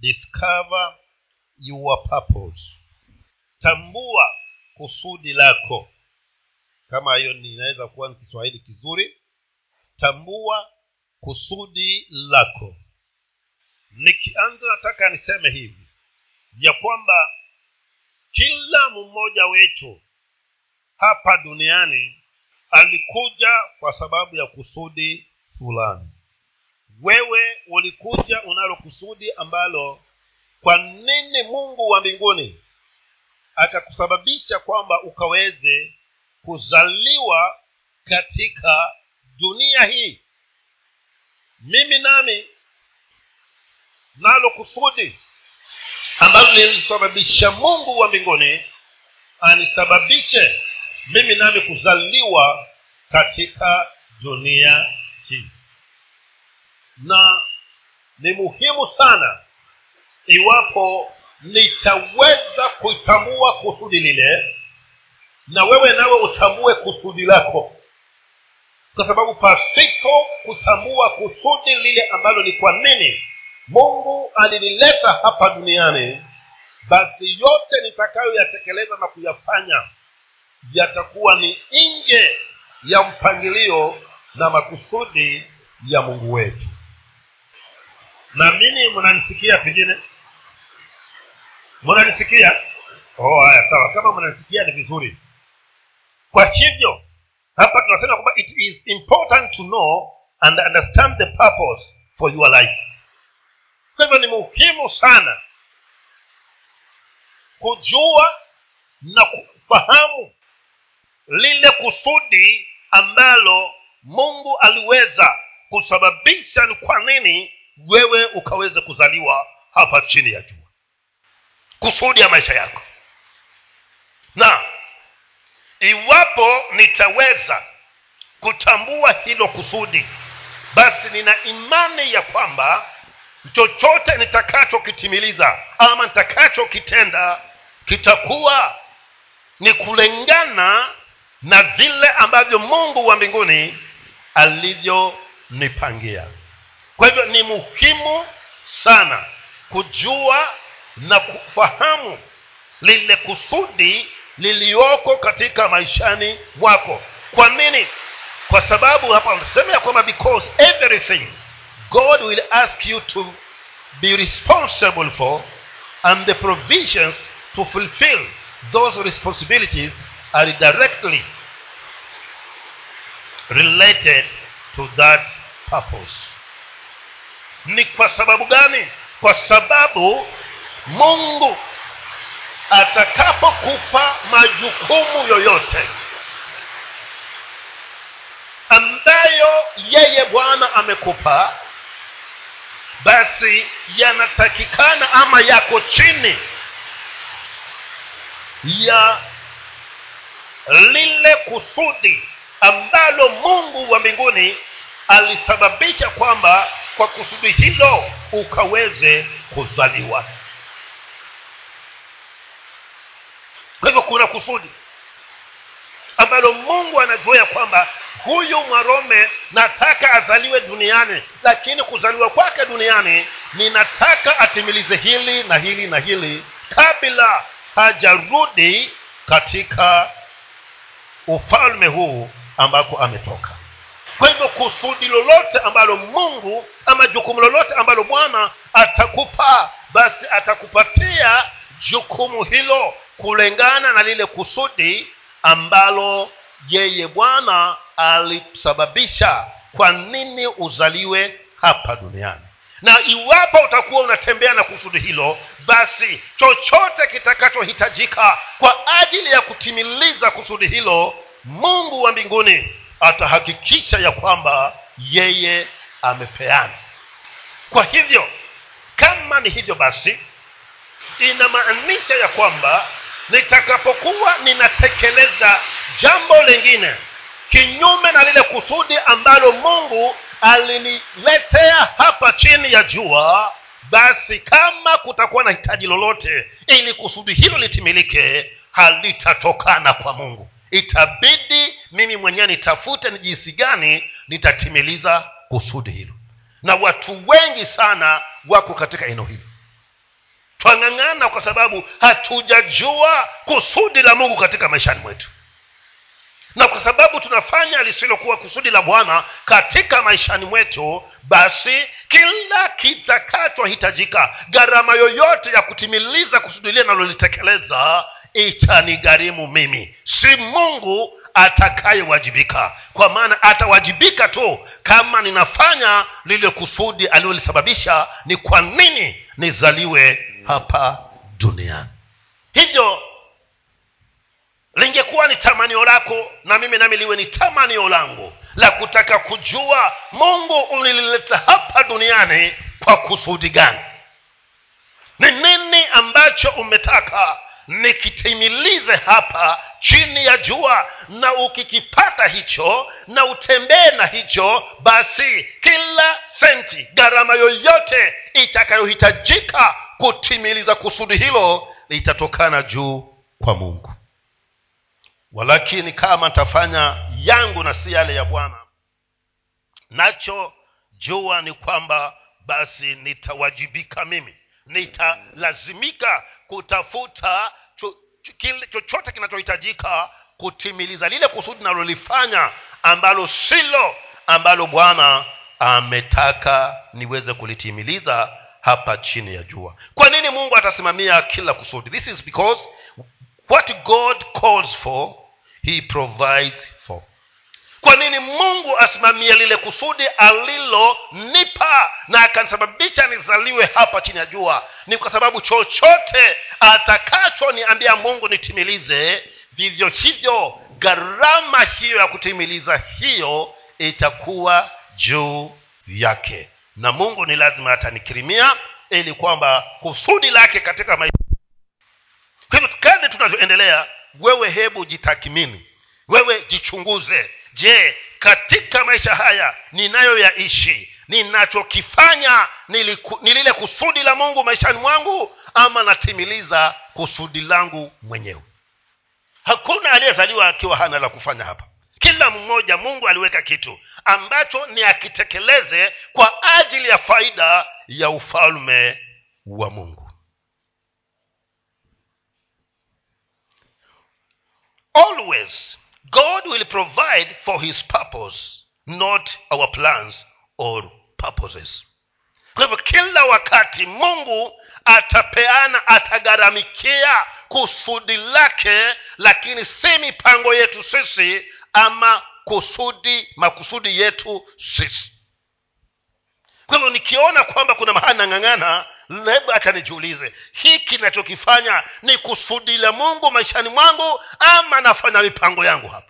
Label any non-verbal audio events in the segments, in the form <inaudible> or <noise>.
discover your purpose. Tambua kusudi lako. Kama hiyo ninaweza kuwa ni kiswahili kizuri. Tambua kusudi lako. Nikianza nataka niseme hivi ya kwamba kila mmoja wetu hapa duniani alikuja kwa sababu ya kusudi fulani wewe ulikuja unalo kusudi ambalo kwa nini mungu wa mbinguni akakusababisha kwamba ukaweze kuzaliwa katika dunia hii? Mimi nami nalo kusudi ambalo lilisababisha mungu wa mbinguni anisababishe mimi nami kuzaliwa katika dunia hii na ni muhimu sana iwapo nitaweza kuitambua kusudi lile na wewe nawe utambue kusudi lako. Kwa sababu pasipo kutambua kusudi lile ambalo ni kwa nini mungu alinileta hapa duniani basi yote nitakayoyatekeleza na kuyafanya yatakuwa ni nje ya mpangilio na makusudi ya mungu wetu naamini mnanisikia pengine? Mnanisikia? Oh haya sawa. Kama mnanisikia ni vizuri. Kwa hivyo hapa tunasema kwamba it is important to know and understand the purpose for your life. Kwa hivyo ni muhimu sana kujua na kufahamu lile kusudi ambalo mungu aliweza kusababisha ni kwa nini wewe ukaweze kuzaliwa hapa chini ya jua. Kusudi ya maisha yako. Na iwapo nitaweza kutambua hilo kusudi basi nina imani ya kwamba chochote nitakachokitimiliza ama nitakachokitenda kitakuwa ni kulingana na vile ambavyo mungu wa mbinguni alivyonipangia kwa hivyo ni muhimu sana kujua na kufahamu lile kusudi liliyoko katika maishani mwako. Kwa nini? Kwa sababu hapa nasema ya kwamba because everything god will ask you to be responsible for and the provisions to fulfill those responsibilities are directly related to that purpose ni kwa sababu gani? Kwa sababu mungu atakapokupa majukumu yoyote ambayo yeye bwana amekupa basi yanatakikana ama yako chini ya lile kusudi ambalo mungu wa mbinguni alisababisha kwamba kwa kusudi hilo ukaweze kuzaliwa. Kwa hivyo kuna kusudi ambalo mungu anazoea kwamba huyu mwarome nataka azaliwe duniani lakini kuzaliwa kwake duniani ninataka atimilize hili na hili na hili kabla hajarudi katika ufalme huu ambako ametoka kwa hivyo kusudi lolote ambalo mungu ama jukumu lolote ambalo bwana atakupa basi atakupatia jukumu hilo kulingana na lile kusudi ambalo yeye bwana alisababisha kwa nini uzaliwe hapa duniani. Na iwapo utakuwa unatembea na kusudi hilo basi chochote kitakachohitajika kwa ajili ya kutimiliza kusudi hilo mungu wa mbinguni atahakikisha ya kwamba yeye amepeana. Kwa hivyo kama ni hivyo basi inamaanisha ya kwamba nitakapokuwa ninatekeleza jambo lingine kinyume na lile kusudi ambalo mungu aliniletea hapa chini ya jua basi kama kutakuwa na hitaji lolote ili kusudi hilo litimilike halitatokana kwa mungu itabidi mimi mwenyewe nitafute ni jinsi gani nitatimiliza kusudi hilo. Na watu wengi sana wako katika eneo hili twang'ang'ana kwa sababu hatujajua kusudi la mungu katika maishani mwetu. Na kwa sababu tunafanya lisilokuwa kusudi la bwana katika maishani mwetu basi kila kitakachohitajika gharama yoyote ya kutimiliza kusudi lile nalolitekeleza itanigharimu mimi. Si mungu atakayewajibika. Kwa maana atawajibika tu kama ninafanya lile kusudi alilolisababisha ni kwa nini nizaliwe hapa duniani. Hivyo lingekuwa ni tamanio lako na mimi nami liwe ni tamanio langu la kutaka kujua mungu ulilileta hapa duniani kwa kusudi gani. Ni nini ambacho umetaka nikitimilize hapa chini ya jua na ukikipata hicho na utembee na hicho basi kila senti gharama yoyote itakayohitajika kutimiliza kusudi hilo litatokana juu kwa mungu. Walakini kama ntafanya yangu na si yale ya bwana nacho jua ni kwamba basi nitawajibika mimi nitalazimika kutafuta cho, kile chochote kinachohitajika kutimiliza lile kusudi nalolifanya ambalo silo ambalo bwana ametaka niweze kulitimiliza hapa chini ya jua. Kwa nini mungu atasimamia kila kusudi? This is because what god calls for he provides kwa nini mungu asimamie lile kusudi alilonipa na akanisababisha nizaliwe hapa chini ya jua? Ni kwa sababu chochote atakachoniambia mungu nitimilize vivyo hivyo gharama hiyo ya kutimiliza hiyo itakuwa juu yake. Na mungu ni lazima atanikirimia ili kwamba kusudi lake katika maisha. Kwa hivyo kadri tunavyoendelea wewe hebu jitakimini wewe jichunguze je katika maisha haya ninayoyaishi ninachokifanya ni lile kusudi la mungu maishani mwangu ama natimiliza kusudi langu mwenyewe? Hakuna aliyezaliwa akiwa hana la kufanya hapa. Kila mmoja mungu aliweka kitu ambacho ni akitekeleze kwa ajili ya faida ya ufalme wa mungu. Always god will provide for his purpose not our plans or purposes. Kwa hivyo kila wakati mungu atapeana atagharamikia kusudi lake lakini si mipango yetu sisi ama kusudi makusudi yetu sisi. Kwa hivyo nikiona kwamba kuna mahali nang'ang'ana hebu hata nijiulize hiki nachokifanya ni kusudi la mungu maishani mwangu ama nafanya mipango yangu hapa?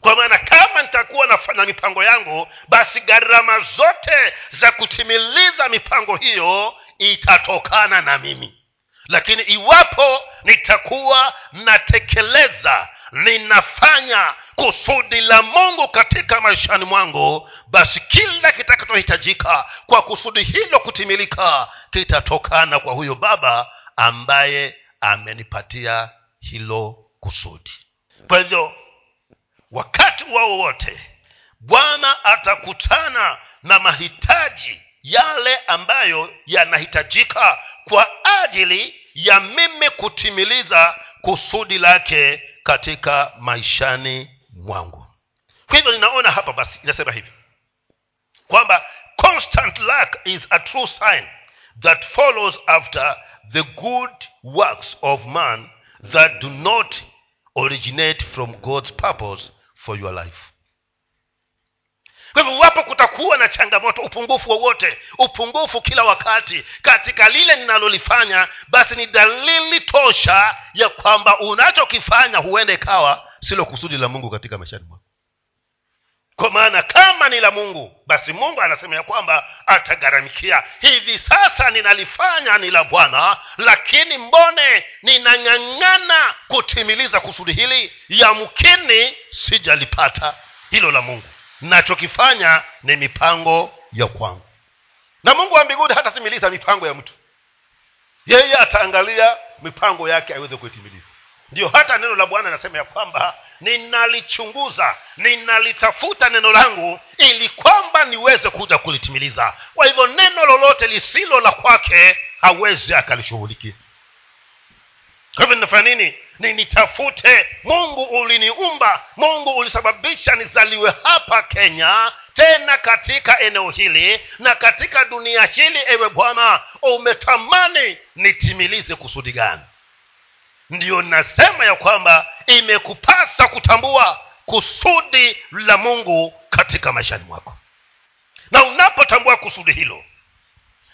Kwa maana kama nitakuwa nafanya mipango yangu basi gharama zote za kutimiliza mipango hiyo itatokana na mimi. Lakini iwapo nitakuwa natekeleza ninafanya kusudi la mungu katika maishani mwangu basi kila kitakachohitajika kwa kusudi hilo kutimilika kitatokana kwa huyo baba ambaye amenipatia hilo kusudi. Kwa hivyo wakati wao wote bwana atakutana na mahitaji yale ambayo yanahitajika kwa ajili ya mimi kutimiliza kusudi lake katika maishani mwangu. Kwa hivyo ninaona hapa basi inasema hivi. Kwamba constant lack is a true sign that follows after the good works of man that do not originate from god's purpose for your life kwa hivyo iwapo kutakuwa na changamoto upungufu wowote upungufu kila wakati katika lile ninalolifanya basi ni dalili tosha ya kwamba unachokifanya huenda ikawa silo kusudi la mungu katika maishani mwako. Kwa maana kama ni la mungu basi mungu anasema ya kwamba atagharamikia. Hivi sasa ninalifanya ni la bwana lakini mbone ninang'ang'ana kutimiliza kusudi hili? Yamkini sijalipata hilo la mungu nachokifanya ni mipango ya kwangu. Na mungu wa mbinguni hatatimiliza mipango ya mtu. Yeye ataangalia mipango yake aweze kuitimiliza. Ndiyo hata neno la bwana anasema ya kwamba ninalichunguza ninalitafuta neno langu ili kwamba niweze kuja kulitimiliza. Kwa hivyo neno lolote lisilo la kwake hawezi akalishughulikia. Kwa hivyo ninafanya nini ni nitafute. Mungu uliniumba mungu ulisababisha nizaliwe hapa kenya tena katika eneo hili na katika dunia hili ewe bwana umetamani nitimilize kusudi gani? Ndiyo nasema ya kwamba imekupasa kutambua kusudi la mungu katika maishani mwako. Na unapotambua kusudi hilo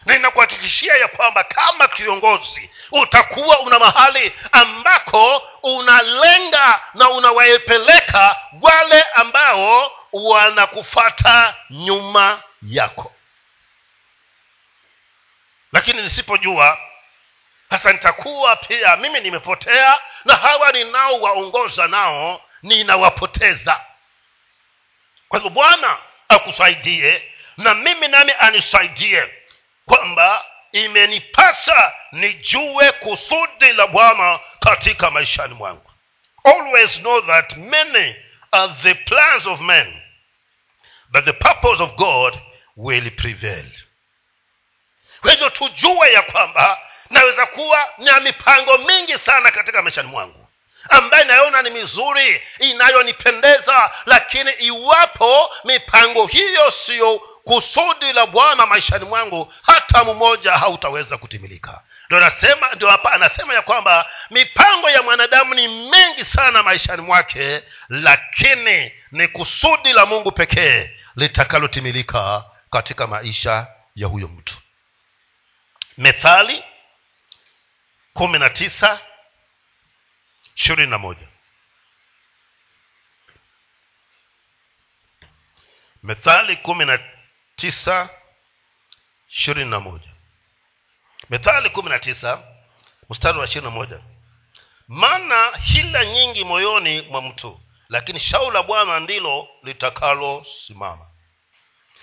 ninakuhakikishia ya kwamba kama kiongozi utakuwa una mahali ambako unalenga na unawaepeleka wale ambao wanakufata nyuma yako. Lakini nisipojua sasa nitakuwa pia mimi nimepotea na hawa ninaowaongoza nao ninawapoteza. Kwa hivyo bwana akusaidie na mimi nami anisaidie kwamba imenipasa nijue kusudi la bwana katika maishani mwangu. Always know that many are the plans of men but the purpose of god will prevail. Kwa hivyo tujue ya kwamba naweza kuwa na mipango mingi sana katika maishani mwangu ambaye inayoona ni mizuri inayonipendeza lakini iwapo mipango hiyo siyo kusudi la bwana maishani mwangu hata mmoja hautaweza kutimilika. Ndio anasema ndio hapa anasema ya kwamba mipango ya mwanadamu ni mengi sana maishani mwake lakini ni kusudi la mungu pekee litakalotimilika katika maisha ya huyo mtu. Methali kumi na tisa ishirini na moja. Methali kumi na tisa ishirini na moja. Methali kumi na tisa mstari wa ishirini na moja. Maana hila nyingi moyoni mwa mtu lakini shauri la bwana ndilo litakalosimama.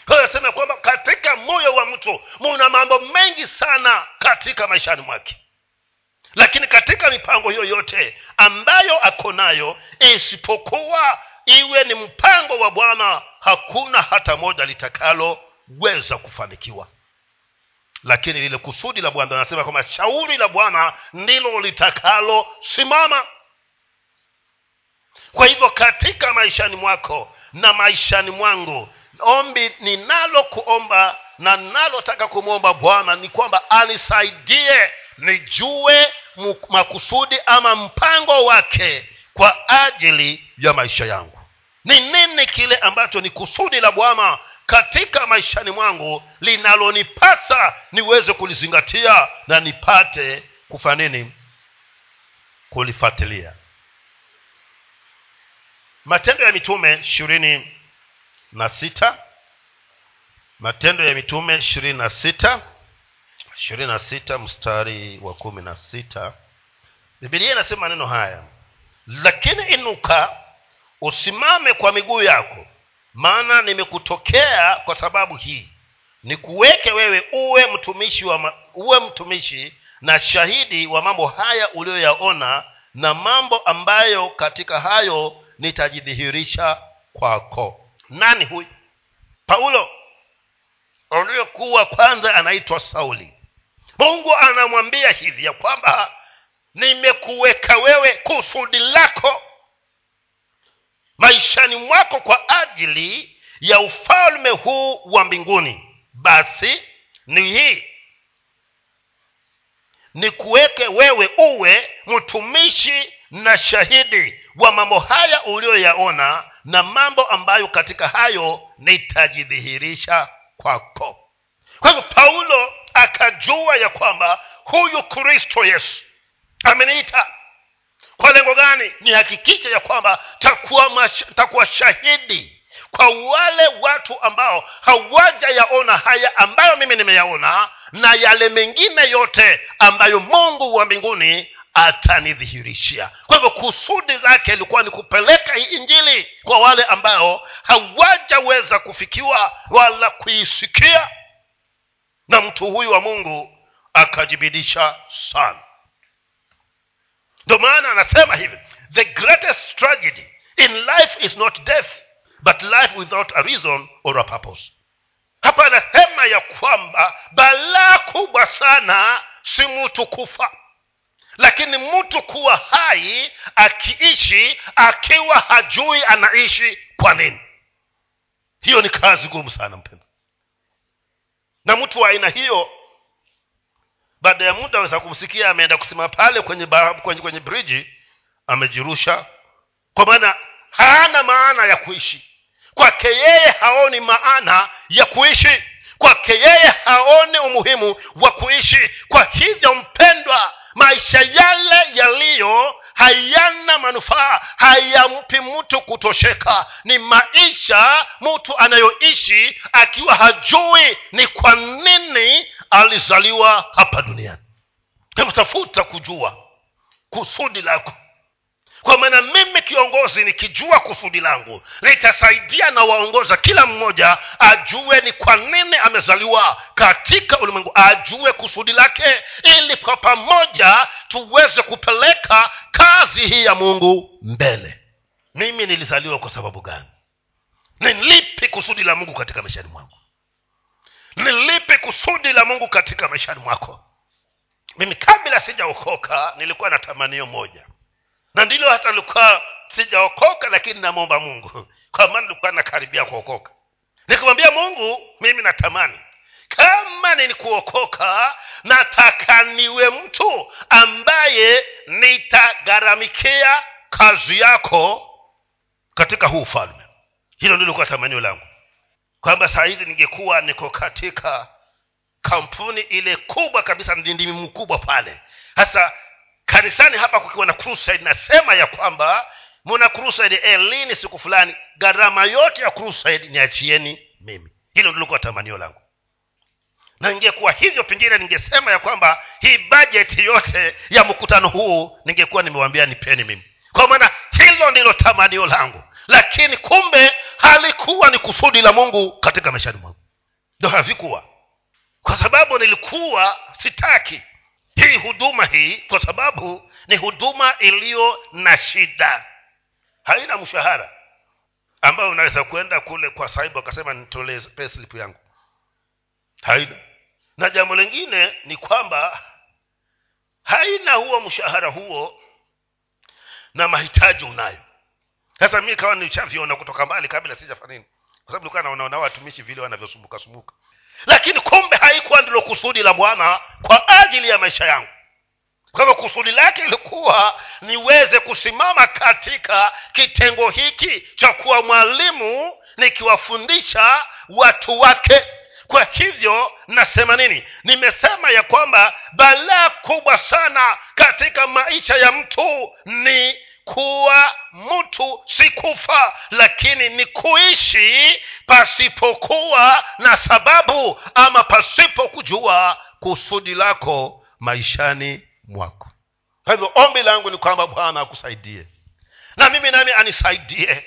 Anasema kwamba katika moyo wa mtu muna mambo mengi sana katika maishani mwake. Lakini katika mipango hiyo yote ambayo ako nayo isipokuwa iwe ni mpango wa bwana hakuna hata moja litakaloweza kufanikiwa. Lakini lile kusudi la bwana anasema kwamba shauri la bwana ndilo litakalosimama. Kwa hivyo katika maishani mwako na maishani mwangu ombi ninalokuomba na nalotaka kumwomba bwana ni kwamba anisaidie nijue makusudi ama mpango wake kwa ajili ya maisha yangu. Ni nini kile ambacho ni kusudi la bwana katika maishani mwangu linalonipasa niweze kulizingatia na nipate kufanya nini? Kulifuatilia. Matendo ya mitume ishirini na sita. Matendo ya mitume ishirini na sita. Ishirini na sita mstari wa kumi na sita. Bibilia inasema maneno haya lakini inuka usimame kwa miguu yako. Maana nimekutokea kwa sababu hii. Nikuweke wewe uwe mtumishi wa uwe mtumishi na shahidi wa mambo haya uliyoyaona na mambo ambayo katika hayo nitajidhihirisha kwako. Nani huyu? Paulo uliokuwa kwanza anaitwa sauli. Mungu anamwambia hivi ya kwamba nimekuweka wewe kusudi lako maishani mwako kwa ajili ya ufalme huu wa mbinguni. Basi ni hii. Nikuweke wewe uwe mtumishi na shahidi wa mambo haya uliyoyaona na mambo ambayo katika hayo nitajidhihirisha kwako. Kwa hivyo paulo akajua ya kwamba huyu kristo yesu ameniita. Kwa lengo gani? Nihakikishe ya kwamba takuwa, takuwa shahidi kwa wale watu ambao hawajayaona haya ambayo mimi nimeyaona na yale mengine yote ambayo mungu wa mbinguni atanidhihirishia. Kwa hivyo kusudi lake ilikuwa ni kupeleka hii injili kwa wale ambao hawajaweza kufikiwa wala kuisikia. Na mtu huyu wa mungu akajibidisha sana ndio maana anasema hivi the greatest tragedy in life is not death but life without a reason or a purpose. Hapa anasema ya kwamba balaa kubwa sana si mtu kufa lakini mtu kuwa hai akiishi akiwa hajui anaishi kwa nini. Hiyo ni kazi ngumu sana mpendo na mtu wa aina hiyo baada ya muda aweza kumsikia ameenda kusimama pale kwenye, kwenye, kwenye briji amejirusha. Kwa maana hana maana ya kuishi. Kwake yeye haoni maana ya kuishi. Kwake yeye haoni umuhimu wa kuishi. Kwa hivyo mpendwa maisha yale yaliyo hayana manufaa hayampi mtu kutosheka. Ni maisha mtu anayoishi akiwa hajui ni kwa nini alizaliwa hapa duniani. Hivyo tafuta kujua kusudi lako. Kwa maana mimi kiongozi nikijua kusudi langu nitasaidia na waongoza kila mmoja ajue ni kwa nini amezaliwa katika ulimwengu ajue kusudi lake ili kwa pamoja tuweze kupeleka kazi hii ya mungu mbele. Mimi nilizaliwa kwa sababu gani? Ni lipi kusudi la mungu katika maishani mwangu ni lipi kusudi la mungu katika maishani mwako. Mimi kabla sijaokoka nilikuwa na tamanio moja. Na ndilo hata nilikuwa sijaokoka lakini namwomba mungu. Kwa maana nilikuwa nakaribia kuokoka. Nikamwambia mungu mimi natamani. Kama nilikuokoka nataka niwe mtu ambaye nitagharamikia kazi yako katika huu ufalme. Hilo ndilokuwa tamanio langu kwamba saa hizi ningekuwa niko katika kampuni ile kubwa kabisa ndimi mkubwa pale. Hasa kanisani hapa kukiwa na crusade nasema ya kwamba muna crusade eh, siku fulani gharama yote ya crusade niachieni mimi. Hilo ndilikuwa tamanio langu. Na ingekuwa hivyo pengine ningesema ya kwamba hii bajeti yote ya mkutano huu ningekuwa nimewambia nipeni mimi. Kwa maana hilo ndilo tamanio langu lakini kumbe halikuwa ni kusudi la mungu katika maishani mwangu. Ndo havikuwa. Kwa sababu nilikuwa sitaki hii huduma hii kwa sababu ni huduma iliyo na shida. Haina mshahara ambayo unaweza kwenda kule kwa saibu akasema nitolee payslip yangu. Haina. Na jambo lingine ni kwamba haina huo mshahara huo na mahitaji unayo sasa mi kawa nishaviona kutoka mbali kabla sijafanini kwa sababu nilikuwa naona watumishi vile wanavyosumbuka sumbuka lakini kumbe haikuwa ndilo kusudi la bwana kwa ajili ya maisha yangu. Kwa hivyo kusudi lake ilikuwa niweze kusimama katika kitengo hiki cha kuwa mwalimu nikiwafundisha watu wake. Kwa hivyo nasema nini? Nimesema ya kwamba balaa kubwa sana katika maisha ya mtu ni kuwa mtu si kufa lakini ni kuishi pasipokuwa na sababu ama pasipo kujua kusudi lako maishani mwako. Kwa hivyo ombi langu ni kwamba bwana akusaidie. Na mimi nami anisaidie?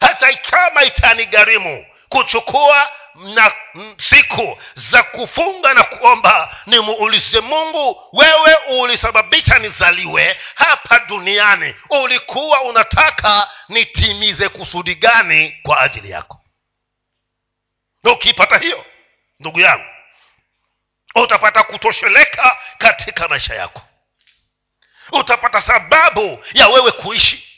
Hata kama itanigharimu kuchukua na siku za kufunga na kuomba nimuulize mungu wewe ulisababisha nizaliwe hapa duniani. Ulikuwa unataka nitimize kusudi gani kwa ajili yako? Na ukiipata hiyo ndugu yangu utapata kutosheleka katika maisha yako. Utapata sababu ya wewe kuishi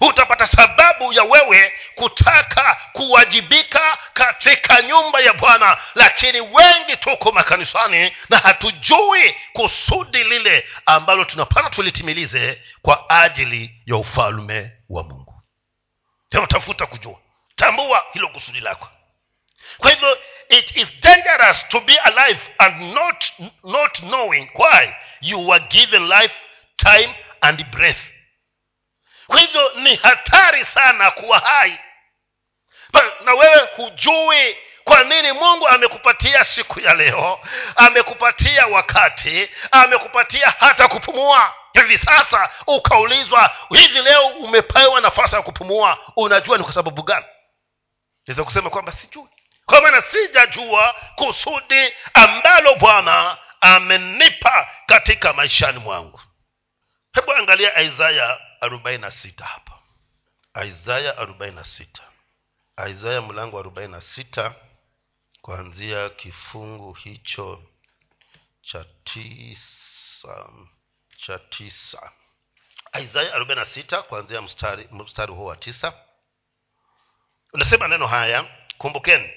utapata sababu ya wewe kutaka kuwajibika katika nyumba ya bwana. Lakini wengi tuko makanisani na hatujui kusudi lile ambalo tunapata tulitimilize kwa ajili ya ufalme wa mungu. Tafuta kujua. Tambua hilo kusudi lako. Kwa hivyo it is dangerous to be alive and not, not knowing why you were given life time and breath kwa hivyo ni hatari sana kuwa hai. Na wewe hujui kwa nini mungu amekupatia siku ya leo amekupatia wakati amekupatia hata kupumua. Hivi sasa ukaulizwa hivi leo umepewa nafasi ya kupumua? Unajua ni kwa sababu gani? Naweza kusema kwamba sijui. Kwa maana sijajua kusudi ambalo bwana amenipa katika maishani mwangu. Hebu angalia isaya arobaini na sita hapa. Isaya arobaini na sita. Isaya mlango arobaini na sita kuanzia kifungu hicho cha tisa cha tisa. Isaya arobaini na sita kuanzia mstari mstari huo wa tisa. Unasema neno haya kumbukeni.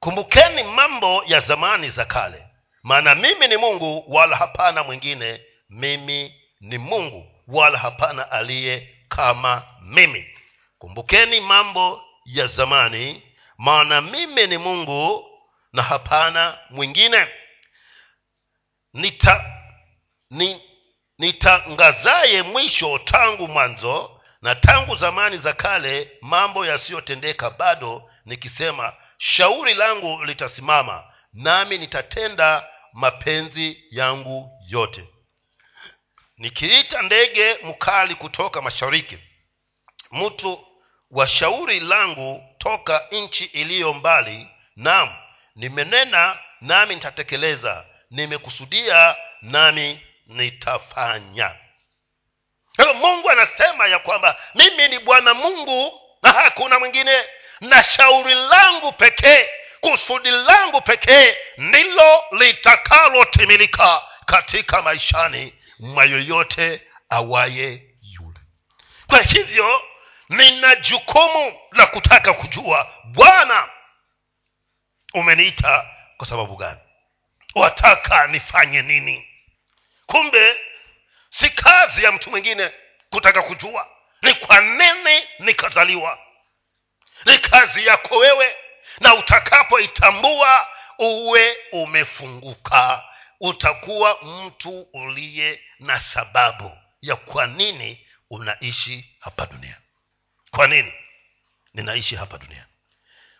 Kumbukeni mambo ya zamani za kale. Maana mimi ni mungu wala hapana mwingine. Mimi ni mungu wala hapana aliye kama mimi. Kumbukeni mambo ya zamani maana mimi ni mungu na hapana mwingine. Nita ni, nitangazaye mwisho tangu mwanzo na tangu zamani za kale mambo yasiyotendeka bado nikisema shauri langu litasimama nami nitatenda mapenzi yangu yote nikiita ndege mkali kutoka mashariki mtu wa shauri langu toka nchi iliyo mbali nam nimenena nami nitatekeleza nimekusudia nami nitafanya. Hivyo mungu anasema ya kwamba mimi ni bwana mungu na hakuna mwingine na shauri langu pekee kusudi langu pekee ndilo litakalotimilika katika maishani mwa yoyote awaye yule. Kwa hivyo nina jukumu la kutaka kujua bwana umeniita kwa sababu gani? Wataka nifanye nini? Kumbe si kazi ya mtu mwingine kutaka kujua. Ni kwa nini nikazaliwa ni kazi yako wewe na utakapoitambua uwe umefunguka utakuwa mtu uliye na sababu ya kwa nini unaishi hapa duniani kwa nini ninaishi hapa duniani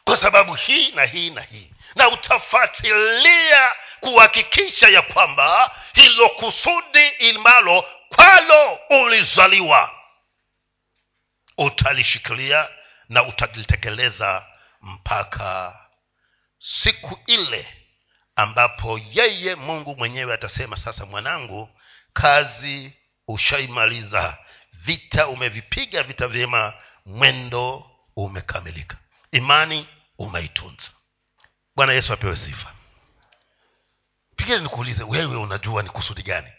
kwa sababu hii na hii na hii. Na utafuatilia kuhakikisha ya kwamba hilo kusudi ilmalo kwalo ulizaliwa utalishikilia na utalitekeleza mpaka siku ile ambapo yeye mungu mwenyewe atasema sasa mwanangu kazi ushaimaliza. Vita umevipiga vita vyema mwendo umekamilika. Imani umeitunza. Bwana yesu apewe sifa. Pigine nikuulize wewe unajua ni kusudi gani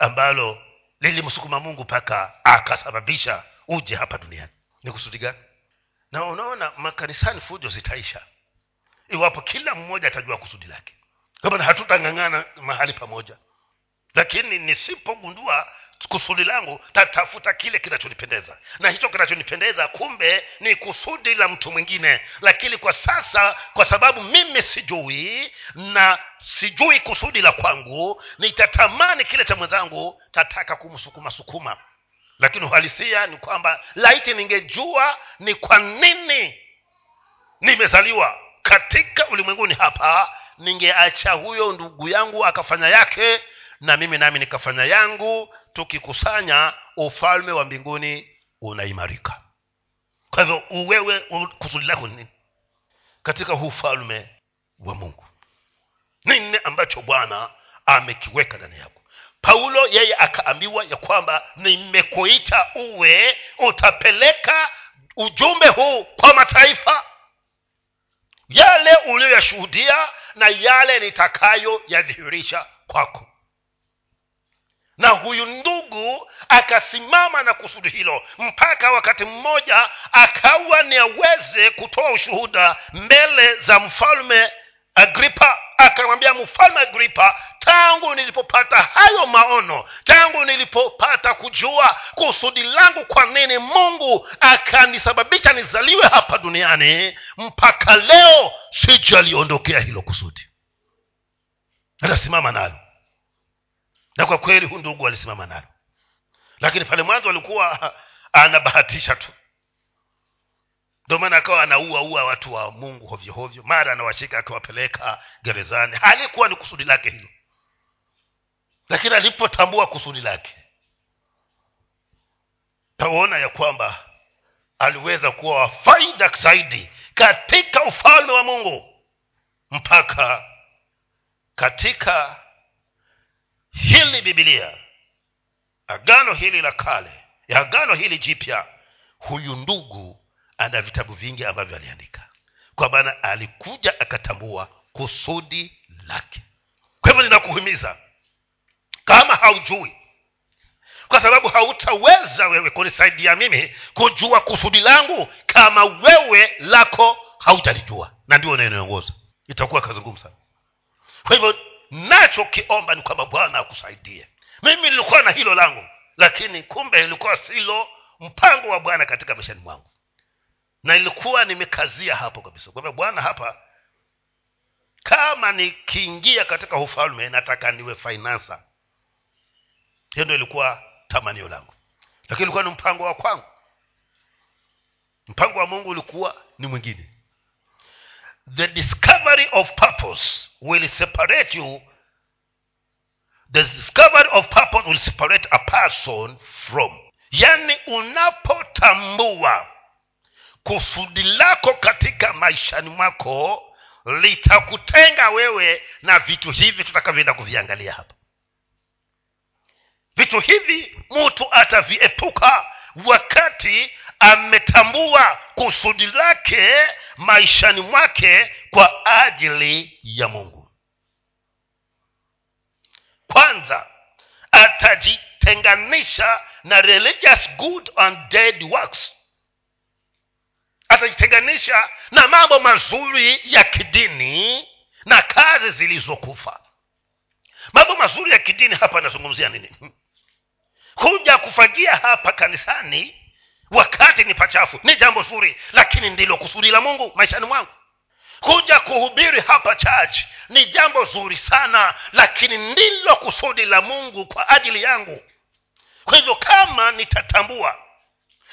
ambalo lilimsukuma mungu mpaka akasababisha uje hapa duniani? Ni kusudi gani? Na unaona makanisani fujo zitaisha iwapo kila mmoja atajua kusudi lake. Hatutang'ang'ana mahali pamoja. Lakini nisipogundua kusudi langu tatafuta kile kinachonipendeza. Na hicho kinachonipendeza kumbe ni kusudi la mtu mwingine. Lakini kwa sasa kwa sababu mimi sijui na sijui kusudi la kwangu nitatamani kile cha mwenzangu tataka kumsukuma sukuma. Lakini uhalisia ni kwamba laiti ningejua ni kwa nini nimezaliwa katika ulimwenguni hapa ningeacha huyo ndugu yangu akafanya yake na mimi nami nikafanya yangu tukikusanya ufalme wa mbinguni unaimarika. Kwa hivyo uwewe kusudi lako nini? Katika huu ufalme wa mungu. Nini ambacho bwana amekiweka ndani yako? Paulo yeye akaambiwa ya kwamba nimekuita uwe utapeleka ujumbe huu kwa mataifa yale uliyoyashuhudia na yale nitakayoyadhihirisha kwako. Na huyu ndugu akasimama na kusudi hilo mpaka wakati mmoja akawa ni aweze kutoa ushuhuda mbele za mfalme agripa akamwambia mfalme agripa tangu nilipopata hayo maono tangu nilipopata kujua kusudi langu kwa nini mungu akanisababisha nizaliwe hapa duniani mpaka leo sijaliondokea hilo kusudi. Atasimama nalo. Na kwa kweli huu ndugu alisimama nalo. Lakini pale mwanzo alikuwa <laughs> anabahatisha tu ndio maana akawa anaua ua watu wa mungu hovyohovyo mara anawashika akiwapeleka gerezani. Halikuwa ni kusudi lake hilo. Lakini alipotambua kusudi lake taona ya kwamba aliweza kuwa wa zaidi katika ufalme wa mungu mpaka katika hili bibilia agano hili la kale agano hili jipya huyu ndugu ana vitabu vingi ambavyo aliandika. Kwa maana alikuja akatambua kusudi lake. Kwa hivyo ninakuhimiza kama haujui kwa sababu hautaweza wewe kunisaidia mimi kujua kusudi langu kama wewe lako hautalijua. Na ndio unayeniongoza itakuwa kazungumu sana. Kwa hivyo nachokiomba ni kwamba bwana akusaidie. Mimi nilikuwa na hilo langu lakini kumbe ilikuwa silo mpango wa bwana katika maishani mwangu na ilikuwa nimekazia hapo kabisa. Kwamba bwana hapa kama nikiingia katika ufalme nataka niwe finansa hiyo ndo ilikuwa tamanio langu. Lakini ilikuwa ni mpango wa kwangu. Mpango wa mungu ulikuwa ni mwingine. The discovery of purpose will separate you. The discovery of purpose will separate a person from. Yani unapotambua kusudi lako katika maishani mwako litakutenga wewe na vitu hivi tutakavyoenda kuviangalia hapa. Vitu hivi mtu ataviepuka wakati ametambua kusudi lake maishani mwake kwa ajili ya mungu. Kwanza atajitenganisha na religious good and dead works atajitenganisha na mambo mazuri ya kidini na kazi zilizokufa. Mambo mazuri ya kidini hapa anazungumzia nini? <laughs> Kuja kufagia hapa kanisani wakati ni pachafu ni jambo zuri lakini ndilo kusudi la mungu maishani mwangu. Kuja kuhubiri hapa church ni jambo zuri sana lakini ndilo kusudi la mungu kwa ajili yangu. Kwa hivyo kama nitatambua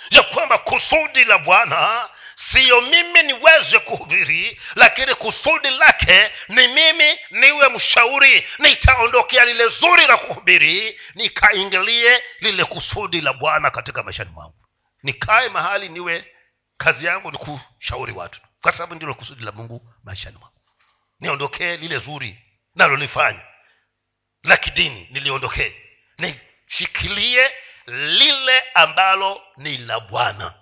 ya kwamba kusudi la bwana siyo mimi niweze kuhubiri lakini kusudi lake ni mimi niwe mshauri nitaondokea lile zuri la kuhubiri nikaingilie lile kusudi la bwana katika maishani mwangu. Nikae mahali niwe kazi yangu ni kushauri watu kwa sababu ndilo kusudi la mungu maishani mwangu. Niondokee lile zuri nalolifanya la kidini niliondokee. Nishikilie lile ambalo ni la bwana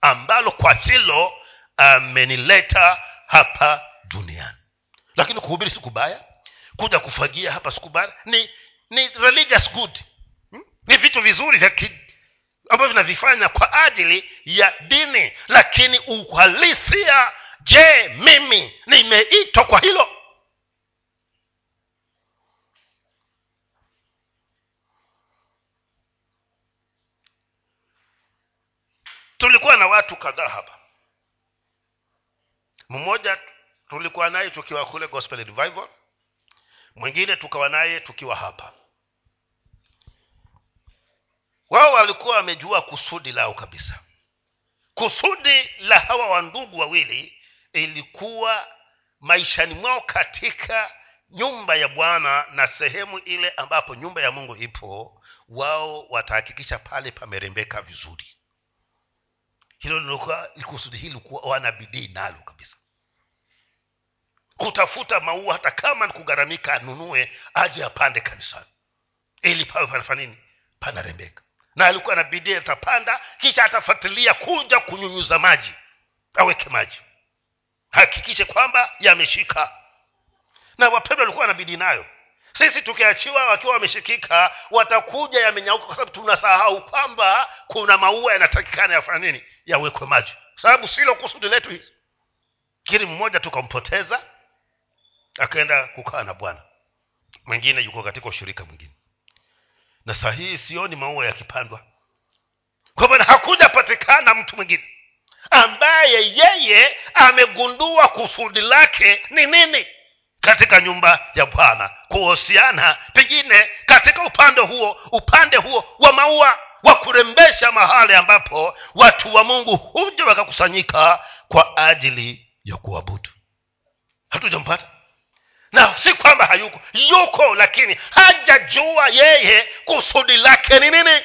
ambalo kwa hilo amenileta hapa duniani. Lakini kuhubiri siku baya kuja kufagia hapa siku baya ni ni religious good. Hmm? ni vitu vizuri vya ambavyo vinavifanya kwa ajili ya dini. Lakini uhalisia je mimi nimeitwa kwa hilo tulikuwa na watu kadhaa hapa. Mmoja tulikuwa naye tukiwa kule gospel revival mwingine tukawa naye tukiwa hapa. Wao walikuwa wamejua kusudi lao kabisa. Kusudi la hawa wandugu wawili ilikuwa maishani mwao katika nyumba ya bwana na sehemu ile ambapo nyumba ya mungu ipo wao watahakikisha pale pamerembeka vizuri hilo kusudi hili wana bidii nalo kabisa. Kutafuta maua hata kama kugharamika anunue aje apande kanisani. Ili pawe panafanya panarembeka. Na alikuwa na bidii atapanda kisha atafuatilia kuja kunyunyuza maji aweke maji. Hakikishe kwamba yameshika. Na wapendwa walikuwa na bidii nayo. Sisi tukiachiwa wakiwa wameshikika watakuja yamenyauka kwa sababu tunasahau kwamba kuna maua yanatakikana yafanya nini yawekwe maji. Sababu silo kusudi letu hizi lakini mmoja tukampoteza akaenda kukaa na bwana. Mwingine yuko katika ushirika mwingine. Na saa hii sioni maua yakipandwa. Kwa maana hakujapatikana mtu mwingine. Ambaye yeye amegundua kusudi lake ni nini? Katika nyumba ya bwana. Kuhusiana pengine katika upande huo upande huo wa maua wa kurembesha mahali ambapo watu wa mungu huja wakakusanyika kwa ajili ya kuabudu. Hatujampata. Na si kwamba hayuko. Yuko lakini hajajua yeye kusudi lake ni nini.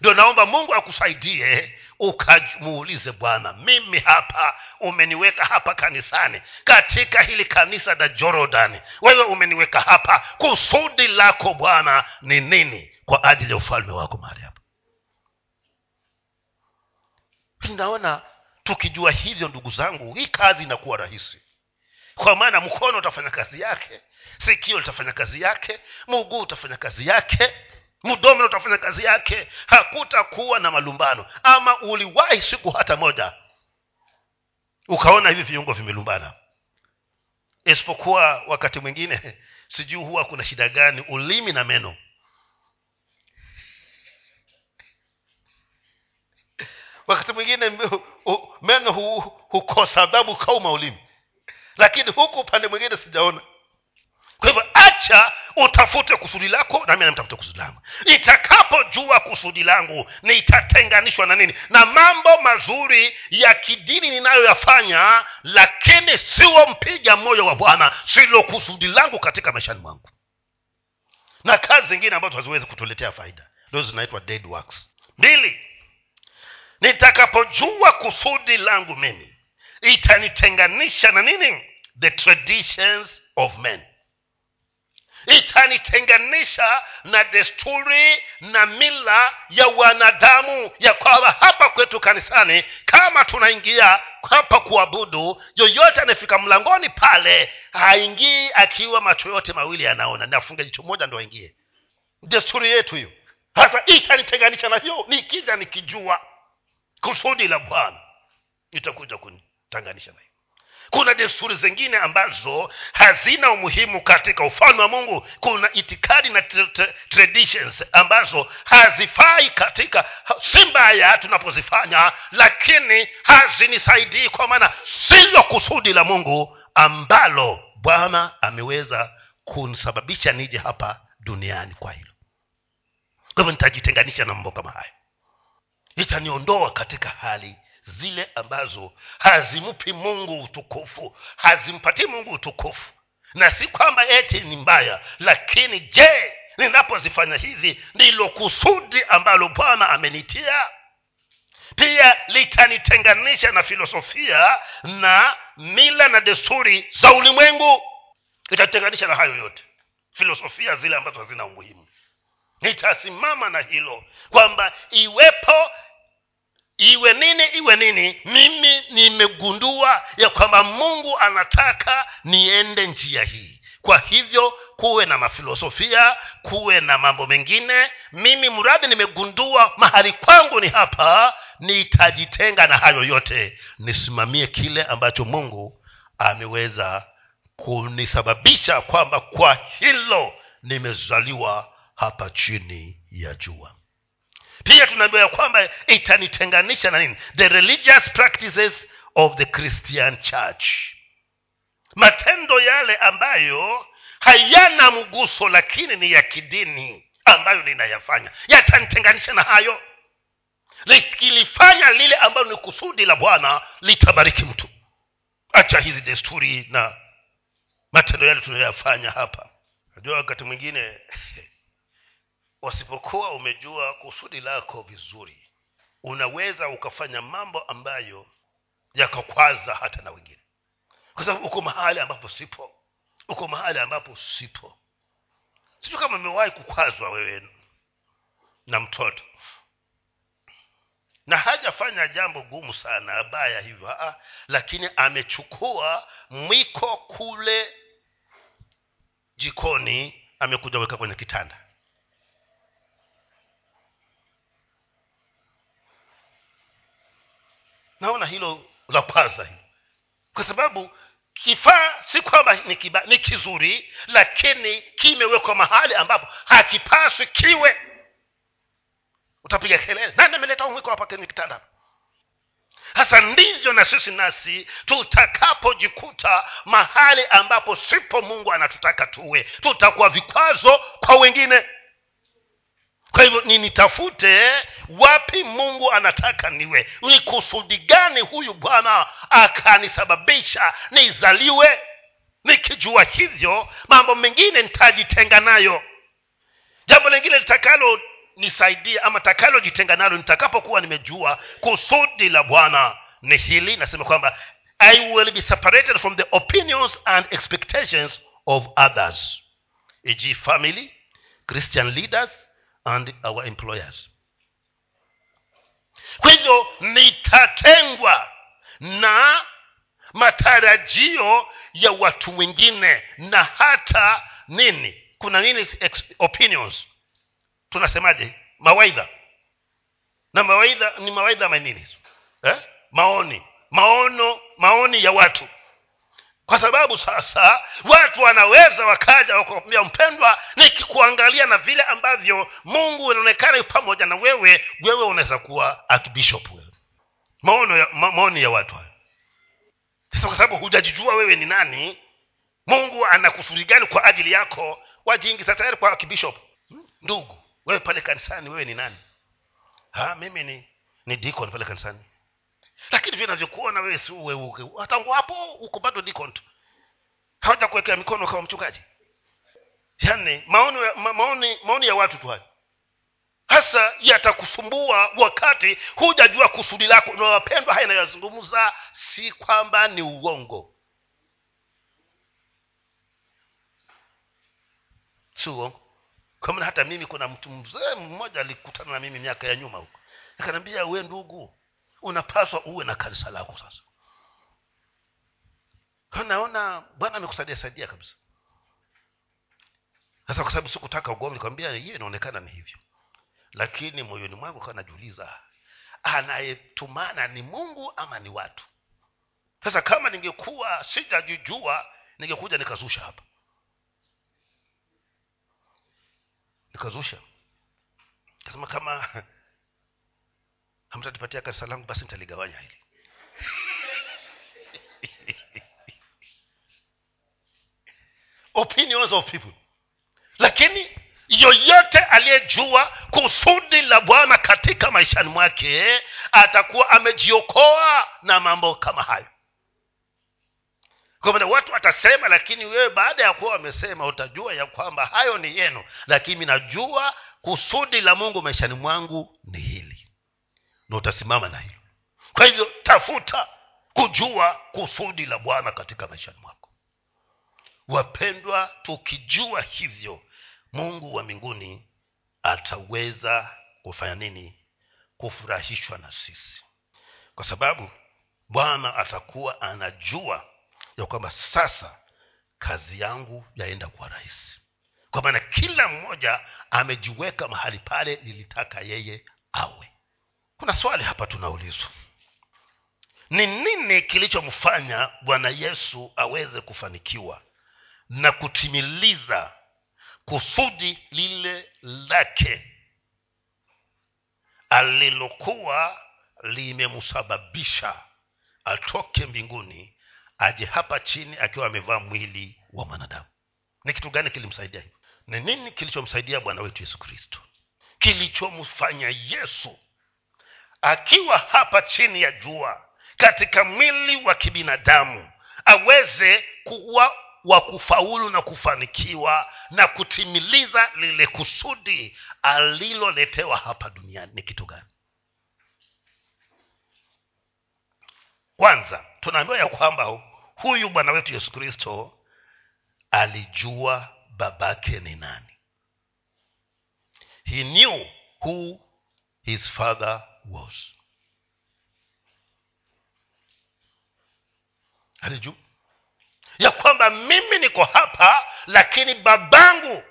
Ndio naomba mungu akusaidie ukamuulize bwana mimi hapa umeniweka hapa kanisani katika hili kanisa la jorodani. Wewe umeniweka hapa kusudi lako bwana ni nini kwa ajili ya ufalme wako mahali hapa? Tunaona tukijua hivyo ndugu zangu hii kazi inakuwa rahisi. Kwa maana mkono utafanya kazi yake sikio litafanya kazi yake mguu utafanya kazi yake mdomo utafanya kazi yake hakutakuwa na malumbano. Ama uliwahi siku hata moja ukaona hivi viungo vimelumbana? Isipokuwa wakati mwingine <laughs> sijui huwa kuna shida gani ulimi na meno. Wakati mwingine meno hukosa adhabu kauma ulimi. Lakini huku upande mwingine sijaona. Kwa hivyo acha utafute kusudi lako nami namtafute kusudi langu. Itakapojua kusudi langu nitatenganishwa na nini? Na mambo mazuri ya kidini ninayoyafanya lakini siwo mpiga moyo wa bwana silo kusudi langu katika maishani mwangu. Na kazi zingine ambazo haziwezi kutuletea faida ndo zinaitwa dead works. Mbili nitakapojua kusudi langu mimi itanitenganisha na nini? The traditions of men itanitenganisha na desturi na mila ya wanadamu ya kwamba hapa kwetu kanisani kama tunaingia hapa kuabudu yoyote anayefika mlangoni pale haingii akiwa macho yote mawili yanaona nafunga jicho moja ndo aingie. Desturi yetu hiyo. Sasa itanitenganisha na hiyo nikija nikijua kusudi la bwana itakuja kunitanganisha na hiyo kuna desturi zingine ambazo hazina umuhimu katika ufalme wa mungu. Kuna itikadi na traditions ambazo hazifai katika si mbaya tunapozifanya lakini hazinisaidii kwa maana silo kusudi la mungu ambalo bwana ameweza kunisababisha nije hapa duniani kwa hilo. Kwa hivyo nitajitenganisha na mambo kama hayo. Itaniondoa katika hali zile ambazo hazimpi mungu utukufu hazimpatii mungu utukufu. Na si kwamba eti ni mbaya lakini je ninapozifanya hivi ndilo kusudi ambalo bwana amenitia? Pia litanitenganisha na filosofia na mila na desturi za ulimwengu. Itatenganisha na hayo yote. Filosofia zile ambazo hazina umuhimu. Nitasimama na hilo kwamba iwepo iwe nini iwe nini mimi nimegundua ya kwamba mungu anataka niende njia hii. Kwa hivyo kuwe na mafilosofia kuwe na mambo mengine. Mimi mradi nimegundua mahali kwangu ni hapa nitajitenga na hayo yote. Nisimamie kile ambacho mungu ameweza kunisababisha kwamba kwa hilo nimezaliwa hapa chini ya jua pia tunaambiwa ya kwamba itanitenganisha na nini? The religious practices of the christian church. Matendo yale ambayo hayana mguso lakini ni ya kidini ambayo ninayafanya. Yatanitenganisha na hayo. Likilifanya lile ambalo ni kusudi la bwana litabariki mtu. Acha hizi desturi na matendo yale tunayoyafanya hapa. Najua wakati mwingine <laughs> wasipokuwa umejua kusudi lako vizuri unaweza ukafanya mambo ambayo yakakwaza hata na wengine. Kwa sababu uko mahali ambapo sipo uko mahali ambapo sipo. Sijui kama umewahi kukwazwa wewe na mtoto. Na hajafanya jambo gumu sana baya hivyo aa, lakini amechukua mwiko kule jikoni amekuja weka kwenye kitanda naona hilo la kwanza hilo. Kwa sababu kifaa si kwamba ni, ni kizuri lakini kimewekwa mahali ambapo hakipaswi kiwe. Utapiga kelele nani ameleta mwiko hapa kwenye kitanda hasa ndivyo na sisi nasi tutakapojikuta mahali ambapo sipo mungu anatutaka tuwe. Tutakuwa vikwazo kwa wengine kwa hivyo ninitafute wapi mungu anataka niwe. Ni kusudi gani huyu bwana akanisababisha nizaliwe? Nikijua hivyo mambo mengine nitajitenga nayo. Jambo lingine litakalo nisaidia ama takalojitenga nalo nitakapokuwa nimejua kusudi la bwana ni hili. Nasema kwamba i will be separated from the opinions and expectations of others. Eg family christian leaders and our employers. Kwa hivyo nitatengwa na matarajio ya watu wengine na hata nini? Kuna nini opinions? Tunasemaje? Mawaidha. Na mawaidha ni mawaidha manini eh? maoni. Maono maoni ya watu kwa sababu sasa watu wanaweza wakaja wakakwambia mpendwa nikikuangalia na vile ambavyo mungu inaonekana pamoja na wewe wewe unaweza kuwa archbishop maono ya, ma, maoni ya watu hayo. Sasa kwa sababu hujajijua wewe ni nani mungu ana gani kwa ajili yako wajiingiza tayari kwa archbishop Hmm? ndugu wewe pale kanisani wewe ni nani? Ha, mimi ni ni deacon pale kanisani lakini vile navyokuona wewe si uweuke tangu hapo uko bado deacon tu hawaja kuwekea mikono kama mchungaji. Yaani maoni, maoni, maoni ya watu tu hayo. Hasa yatakusumbua wakati hujajua kusudi lako. Na wapendwa haya inayozungumza si kwamba ni uongo. Si uongo. Kwa hata mimi kuna mtu mzee mmoja alikutana na mimi miaka ya nyuma huko. Akaniambia we ndugu unapaswa uwe na kanisa lako sasa. Naona bwana amekusaidia saidia kabisa. Sasa kwa sababu sikutaka ugomvi kwambia hiyo inaonekana ni hivyo. Lakini moyoni mwangu kawa najiuliza anayetumana ni mungu ama ni watu? Sasa kama ningekuwa sijajijua ningekuja nikazusha hapa. Nikazusha. Kasema kama hamtanipatia kanisa langu basi nitaligawanya hili. Opinions of people. Lakini yoyote aliyejua kusudi la bwana katika maishani mwake atakuwa amejiokoa na mambo kama hayo. Kwa watu watasema lakini wewe baada ya kuwa wamesema utajua ya kwamba hayo ni yenu. Lakini najua kusudi la mungu maishani mwangu ni hili na utasimama na hilo. Kwa hivyo tafuta kujua kusudi la bwana katika maishani mwako. Wapendwa tukijua hivyo mungu wa mbinguni ataweza kufanya nini? Kufurahishwa na sisi. Kwa sababu bwana atakuwa anajua ya kwamba sasa kazi yangu yaenda kwa rahisi. Kwa maana kila mmoja amejiweka mahali pale lilitaka yeye awe kuna swali hapa tunaulizwa. Ni nini kilichomfanya bwana yesu aweze kufanikiwa na kutimiliza kusudi lile lake alilokuwa limemsababisha atoke mbinguni aje hapa chini akiwa amevaa mwili wa mwanadamu? Ni kitu gani kilimsaidia hivyo ni nini kilichomsaidia bwana wetu yesu kristo? Kilichomfanya yesu akiwa hapa chini ya jua katika mwili wa kibinadamu aweze kuwa wa kufaulu na kufanikiwa na kutimiliza lile kusudi aliloletewa hapa duniani. Ni kitu gani? Kwanza tunaambiwa ya kwamba huyu bwana wetu yesu kristo alijua babake ni nani. He knew who his father was. Alijua ya kwamba mimi niko hapa lakini babangu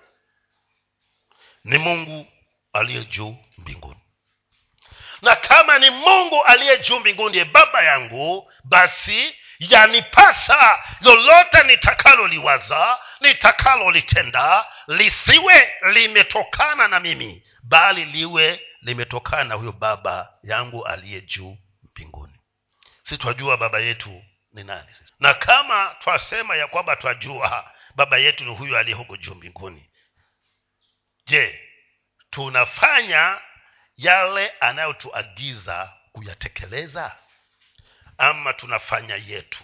ni mungu aliye juu mbinguni. Na kama ni mungu aliye juu mbinguni ndiye baba yangu basi yanipasa lolote nitakaloliwaza nitakalolitenda lisiwe limetokana na mimi bali liwe limetokana na huyo baba yangu aliye juu mbinguni. Si twajua baba yetu ni nani. Na kama twasema ya kwamba twajua baba yetu ni huyo aliye huko juu mbinguni je tunafanya yale anayotuagiza kuyatekeleza ama tunafanya yetu.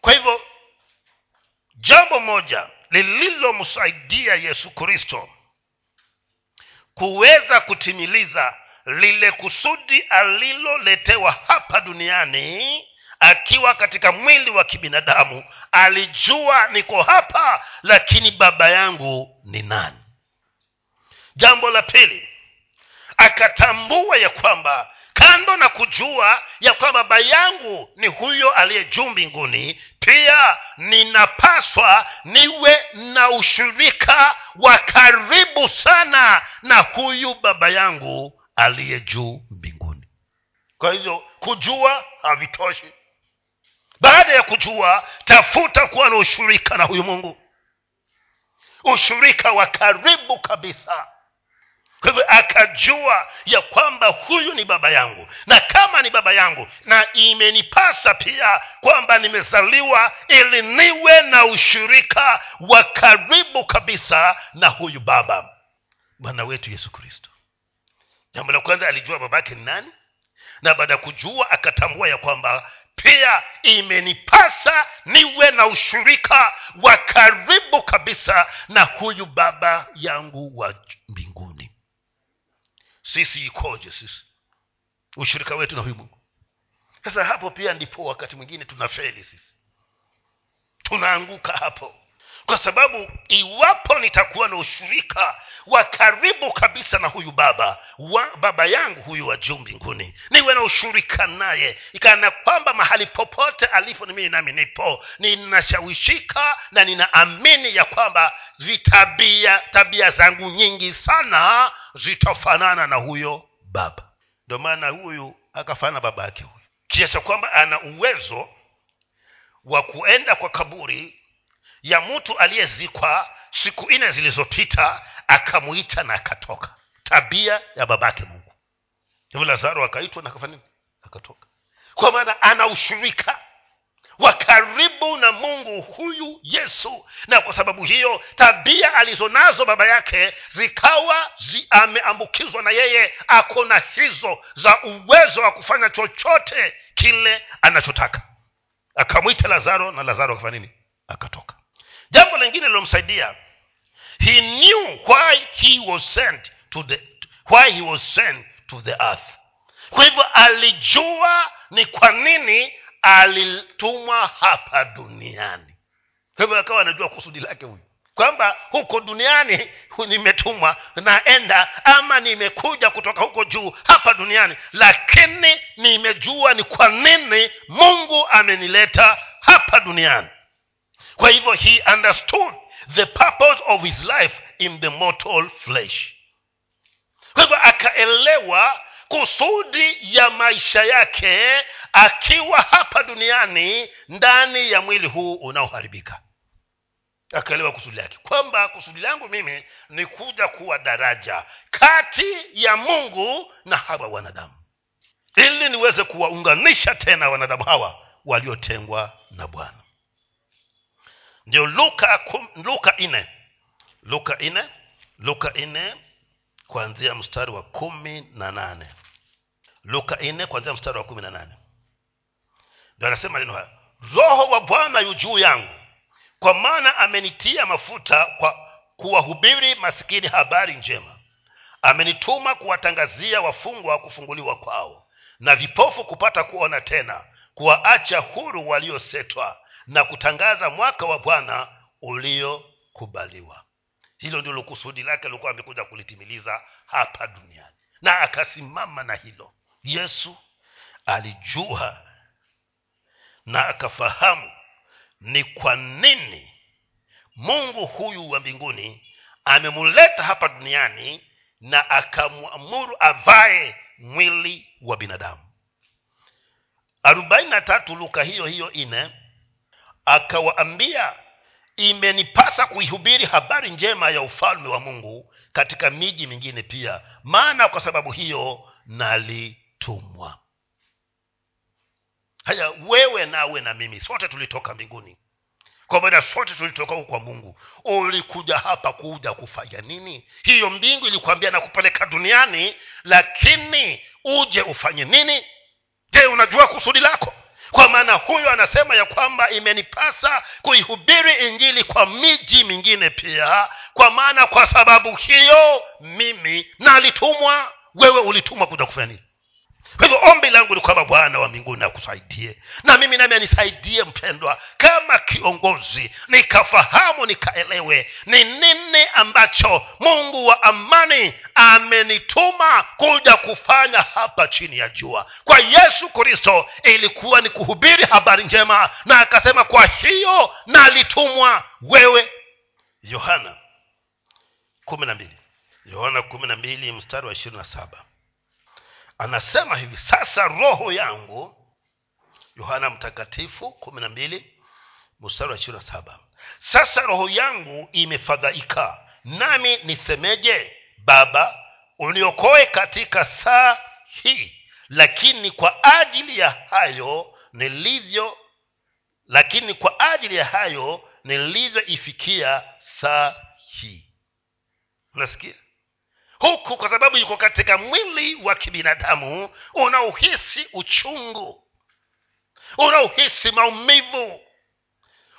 Kwa hivyo jambo moja lililomsaidia yesu kristo kuweza kutimiliza lile kusudi aliloletewa hapa duniani akiwa katika mwili wa kibinadamu alijua niko hapa lakini baba yangu ni nani? Jambo la pili akatambua ya kwamba kando na kujua ya kwamba baba yangu ni huyo aliye juu mbinguni pia ninapaswa niwe na ushirika wa karibu sana na huyu baba yangu aliye juu mbinguni. Kwa hivyo kujua havitoshi. Baada ya kujua tafuta kuwa na ushirika na huyu mungu. Ushirika wa karibu kabisa kwa hivyo akajua ya kwamba huyu ni baba yangu. Na kama ni baba yangu na imenipasa pia kwamba nimezaliwa ili niwe na ushirika wa karibu kabisa na huyu baba bwana wetu yesu kristo. Jambo la kwanza alijua babake ni nani? Na baada ya kujua akatambua ya kwamba pia imenipasa niwe na ushirika wa karibu kabisa na huyu baba yangu wa mbinguni sisi ikoje sisi? Ushirika wetu na huyu mungu. Sasa hapo pia ndipo wakati mwingine tunafeli sisi. Tunaanguka hapo kwa sababu iwapo nitakuwa na ushirika wa karibu kabisa na huyu baba wa baba yangu huyu wa juu mbinguni niwe na ushirika naye. Ikana kwamba mahali popote alipo ni mimi nami nipo ninashawishika na ninaamini ya kwamba vitabia tabia zangu nyingi sana zitafanana na huyo baba. Ndio maana huyu akafana baba yake huyu. Kiasi kwamba ana uwezo wa kuenda kwa kaburi ya mtu aliyezikwa siku nne zilizopita akamwita na akatoka. Tabia ya babake mungu. Hivyo lazaro akaitwa na akafanya akatoka. Kwa maana ana ushirika wa karibu na mungu huyu yesu. Na kwa sababu hiyo tabia alizonazo baba yake zikawa zi ameambukizwa na yeye ako na hizo za uwezo wa kufanya chochote kile anachotaka. Akamwita lazaro na lazaro akafanya nini? Akatoka jambo lingine lilomsaidia he knew why he was sent to the why he was sent to the earth. Kwa hivyo alijua ni kwa nini alitumwa hapa duniani. Kwa hivyo akawa anajua kusudi lake huyu. Kwamba huko duniani nimetumwa naenda ama nimekuja kutoka huko juu hapa duniani lakini nimejua ni kwa nini mungu amenileta hapa duniani kwa hivyo he understood the purpose of his life in the mortal flesh. Kwa hivyo akaelewa kusudi ya maisha yake akiwa hapa duniani ndani ya mwili huu unaoharibika. Akaelewa kusudi lake. Kwamba kusudi langu mimi ni kuja kuwa daraja kati ya mungu na hawa wanadamu. Ili niweze kuwaunganisha tena wanadamu hawa waliotengwa na bwana ndio luka luka nne luka nne luka nne kuanzia mstari wa kumi na nane. Luka nne kuanzia mstari wa kumi na nane. Ndio anasema neno haya. Roho wa bwana yu juu yangu kwa maana amenitia mafuta kwa kuwahubiri masikini habari njema. Amenituma kuwatangazia wafungwa kufunguliwa kwao na vipofu kupata kuona tena kuwaacha huru waliosetwa na kutangaza mwaka wa bwana uliokubaliwa. Hilo ndilo kusudi lake alikuwa amekuja kulitimiliza hapa duniani. Na akasimama na hilo. Yesu alijua na akafahamu ni kwa nini mungu huyu wa mbinguni amemuleta hapa duniani na akamwamuru avae mwili wa binadamu. Arobaini na tatu luka hiyo hiyo ine akawaambia imenipasa kuihubiri habari njema ya ufalme wa mungu katika miji mingine pia maana kwa sababu hiyo nalitumwa. Haya wewe nawe na mimi sote tulitoka mbinguni. Kwa maana sote tulitoka huko kwa mungu. Ulikuja hapa kuja kufanya nini? Hiyo mbingu ilikuambia na kupeleka duniani lakini uje ufanye nini? Je unajua kusudi lako kwa maana huyo anasema ya kwamba imenipasa kuihubiri injili kwa miji mingine pia. Kwa maana kwa sababu hiyo mimi nalitumwa. Wewe ulitumwa kuja kufanya nini kwa hivyo ombi langu ni kwamba bwana wa mbinguni akusaidie. Na mimi nami anisaidie mpendwa kama kiongozi nikafahamu nikaelewe ni nini ambacho mungu wa amani amenituma kuja kufanya hapa chini ya jua. Kwa yesu kristo ilikuwa ni kuhubiri habari njema na akasema kwa hiyo nalitumwa wewe. Yohana kumi na mbili. Yohana kumi na mbili mstari wa ishirini na saba anasema hivi sasa roho yangu yohana mtakatifu kumi na mbili mstari wa ishirini na saba sasa roho yangu imefadhaika nami nisemeje? Baba uniokoe katika saa hii lakini kwa ajili ya hayo nilivyo lakini kwa ajili ya hayo nilivyoifikia saa hii. Unasikia huku kwa sababu yuko katika mwili wa kibinadamu unauhisi uchungu unauhisi maumivu.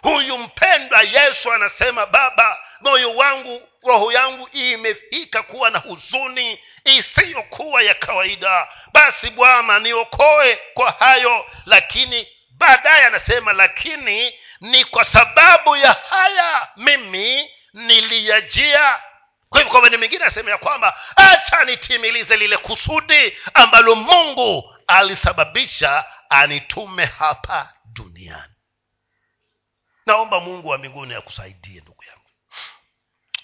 Huyu mpendwa yesu anasema baba moyo wangu roho yangu imefika kuwa na huzuni isiyokuwa ya kawaida. Basi bwana niokoe kwa hayo. Lakini baadaye anasema lakini ni kwa sababu ya haya mimi niliyajia kwa hivyo kwa maneno mengine asema ya kwamba acha nitimilize lile kusudi ambalo mungu alisababisha anitume hapa duniani. Naomba mungu wa mbinguni akusaidie ndugu yangu.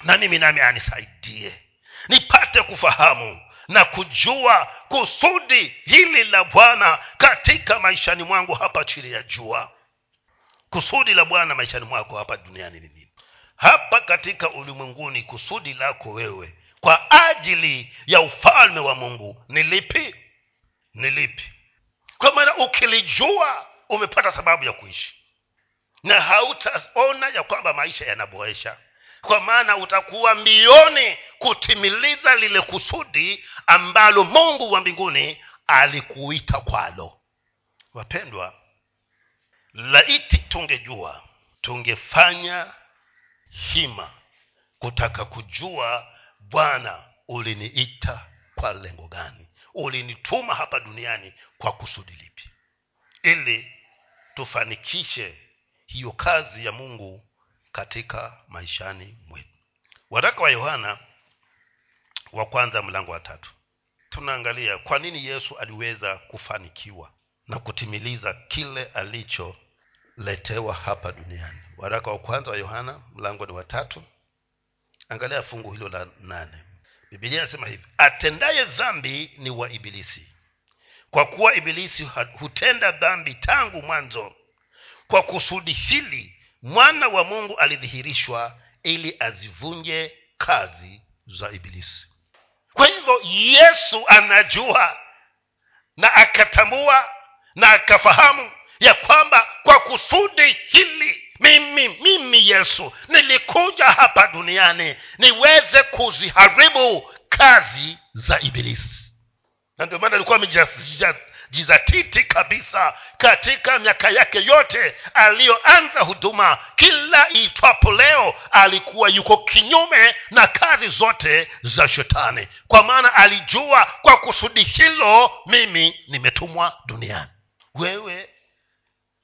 Na mimi nami anisaidie nipate kufahamu na kujua kusudi hili la bwana katika maishani mwangu hapa chini ya jua. Kusudi la bwana maishani mwako hapa duniani nini hapa katika ulimwenguni kusudi lako wewe kwa ajili ya ufalme wa mungu. Ni lipi? Ni lipi? Kwa maana ukilijua umepata sababu ya kuishi. Na hautaona ya kwamba maisha yanaboesha kwa maana utakuwa mbioni kutimiliza lile kusudi ambalo mungu wa mbinguni alikuita kwalo. Wapendwa laiti tungejua tungefanya hima kutaka kujua bwana uliniita kwa lengo gani ulinituma hapa duniani kwa kusudi lipi ili tufanikishe hiyo kazi ya mungu katika maishani mwetu. Waraka wa yohana wa kwanza mlango wa tatu. Tunaangalia kwa nini yesu aliweza kufanikiwa na kutimiliza kile alicholetewa hapa duniani waraka wa kwanza wa yohana mlango ni watatu angalia fungu hilo la nane. Bibilia inasema hivi atendaye dhambi ni wa ibilisi. Kwa kuwa ibilisi hutenda dhambi tangu mwanzo. Kwa kusudi hili mwana wa mungu alidhihirishwa ili azivunje kazi za ibilisi. Kwa hivyo yesu anajua na akatambua na akafahamu ya kwamba kwa kusudi hili mimi mimi yesu nilikuja hapa duniani niweze kuziharibu kazi za ibilisi. Na ndio maana alikuwa amejizatiti kabisa katika miaka yake yote aliyoanza huduma. Kila itwapo leo alikuwa yuko kinyume na kazi zote za shetani. Kwa maana alijua kwa kusudi hilo mimi nimetumwa duniani. Wewe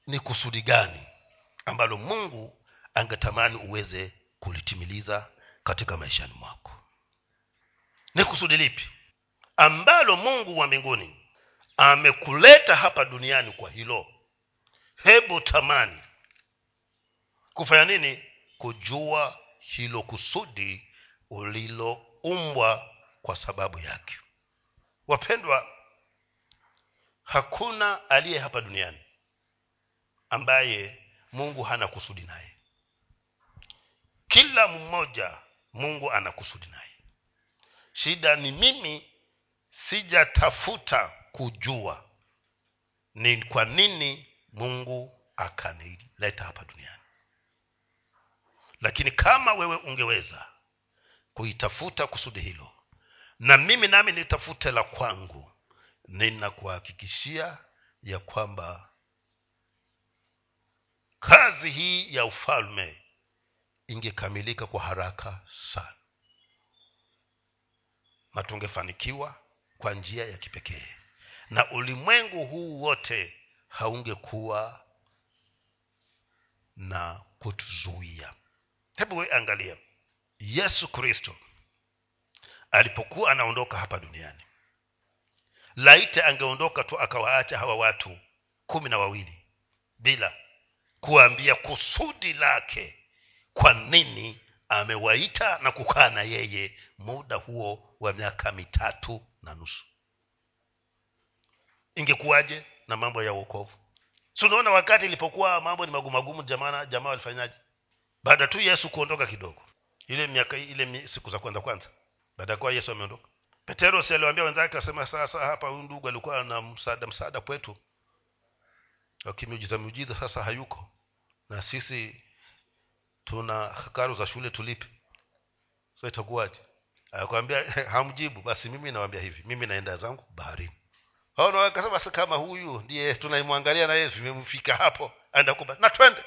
ni kusudi gani ambalo mungu angetamani uweze kulitimiliza katika maishani mwako. Ni kusudi lipi ambalo mungu wa mbinguni amekuleta hapa duniani kwa hilo? Hebu tamani kufanya nini kujua hilo kusudi uliloumbwa kwa sababu yake? Wapendwa hakuna aliye hapa duniani ambaye mungu hana kusudi naye. Kila mmoja mungu ana kusudi naye. Shida ni mimi sijatafuta kujua ni kwa nini mungu akanileta hapa duniani. Lakini kama wewe ungeweza kuitafuta kusudi hilo na mimi nami nitafute la kwangu ninakuhakikishia ya kwamba kazi hii ya ufalme ingekamilika kwa haraka sana. Na tungefanikiwa kwa njia ya kipekee. Na ulimwengu huu wote haungekuwa na kutuzuia. Hebu we angalia. Yesu kristo alipokuwa anaondoka hapa duniani. Laite angeondoka tu akawaacha hawa watu kumi na wawili bila kuambia kusudi lake kwa nini amewaita na kukaa na yeye muda huo wa miaka mitatu na nusu. Ingekuwaje na mambo ya uokovu si unaona wakati ilipokuwa mambo ni magumagumu jamaa jamaa walifanyaje? Baada tu yesu kuondoka kidogo. Ile miaka ile siku za kwanza kwanza. Baada ya kuwa yesu ameondoka. Petero si aliwaambia wenzake asema sasa hapa huyu ndugu alikuwa na msaada msaada kwetu. Wakimiujiza miujiza sasa hayuko na sisi tuna karo za shule tulipe. So itakuwaje? Akwambia <laughs> hamjibu. Basi mimi nawambia hivi. Mimi naenda zangu baharini. Akasema kama huyu ndiye tunaimwangalia na yeye vimemfika hapo aenda kuba na twende.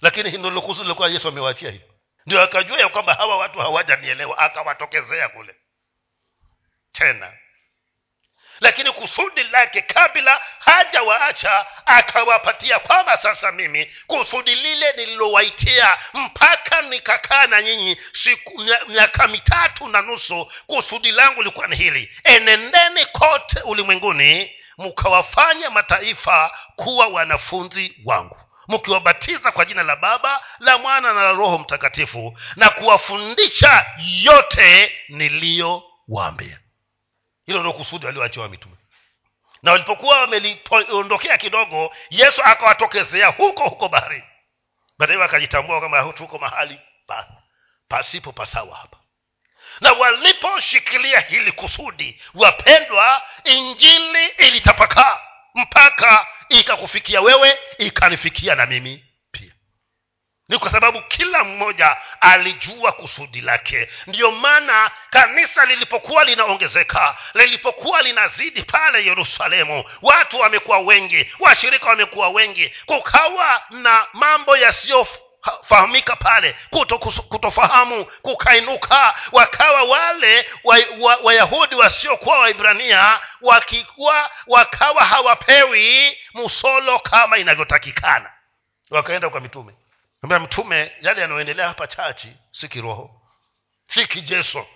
Lakini ndo lilikuwa yesu amewaachia hivi ndio akajua ya kwamba hawa watu hawajanielewa akawatokezea kule. Tena lakini kusudi lake kabla hajawaacha akawapatia kwamba sasa mimi kusudi lile nililowaitia mpaka nikakaa na nyinyi siku miaka mitatu na nusu kusudi langu likuwa ni hili. Enendeni kote ulimwenguni mkawafanya mataifa kuwa wanafunzi wangu. Mkiwabatiza kwa jina la baba la mwana na la roho mtakatifu na kuwafundisha yote niliyowaambia hilo ndio kusudi walioachiwa mitume. Na walipokuwa wameliondokea kidogo yesu akawatokezea huko huko baharini. Baadaye wakajitambua kama tuko mahali pa, pasipo pasawa hapa. Na waliposhikilia hili kusudi wapendwa injili ilitapakaa mpaka ikakufikia wewe ikanifikia na mimi ni kwa sababu kila mmoja alijua kusudi lake. Ndiyo maana kanisa lilipokuwa linaongezeka lilipokuwa linazidi pale yerusalemu watu wamekuwa wengi washirika wamekuwa wengi kukawa na mambo yasiyo fahamika pale kuto, kutofahamu kukainuka wakawa wale wayahudi wa, wa wasiokuwa waibrania wakikuwa wakawa hawapewi musolo kama inavyotakikana. Wakaenda kwa mitume ambia mtume yale yanayoendelea hapa chachi si kiroho si kijeso.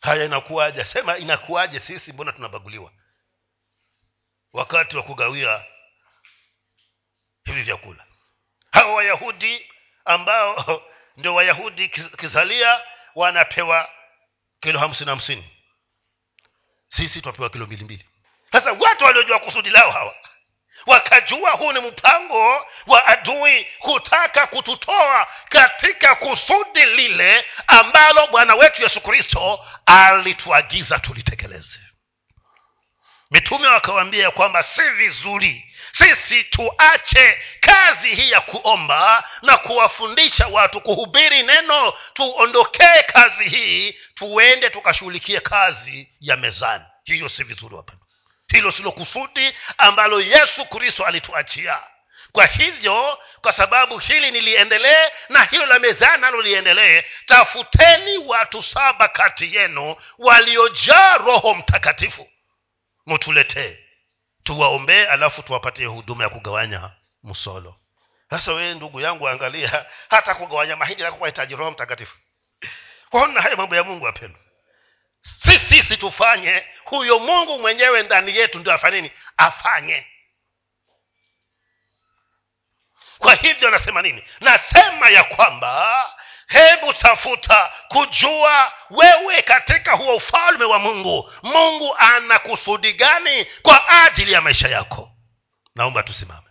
Haya inakuwaje? Sema inakuwaje sisi mbona tunabaguliwa? Wakati wa kugawia hivi vyakula. Hawa wayahudi ambao <laughs> ndio wayahudi kizalia wanapewa kilo hamsini hamsini. Sisi tunapewa kilo mbili mbili. Sasa watu waliojua kusudi lao hawa wakajua huu ni mpango wa adui kutaka kututoa katika kusudi lile ambalo bwana wetu yesu kristo alituagiza tulitekeleze. Mitume wakawambia kwamba si vizuri sisi tuache kazi hii ya kuomba na kuwafundisha watu kuhubiri neno tuondokee kazi hii tuende tukashughulikie kazi ya mezani. Hiyo si vizuri wapendwa hilo silo kusudi ambalo yesu kristo alituachia. Kwa hivyo kwa sababu hili niliendelee na hilo la mezani nalo liendelee tafuteni watu saba kati yenu waliojaa roho mtakatifu. Mutuletee. Tuwaombee alafu tuwapatie huduma ya kugawanya msolo. Sasa wee ndugu yangu angalia hata kugawanya mahindi nakuwahitaji roho mtakatifu. Kwaona haya mambo ya mungu apendwa sisi tufanye huyo mungu mwenyewe ndani yetu ndio afanye afanye. Kwa hivyo anasema nini? Nasema ya kwamba hebu tafuta kujua wewe katika huo ufalme wa mungu mungu ana kusudi gani kwa ajili ya maisha yako. Naomba tusimame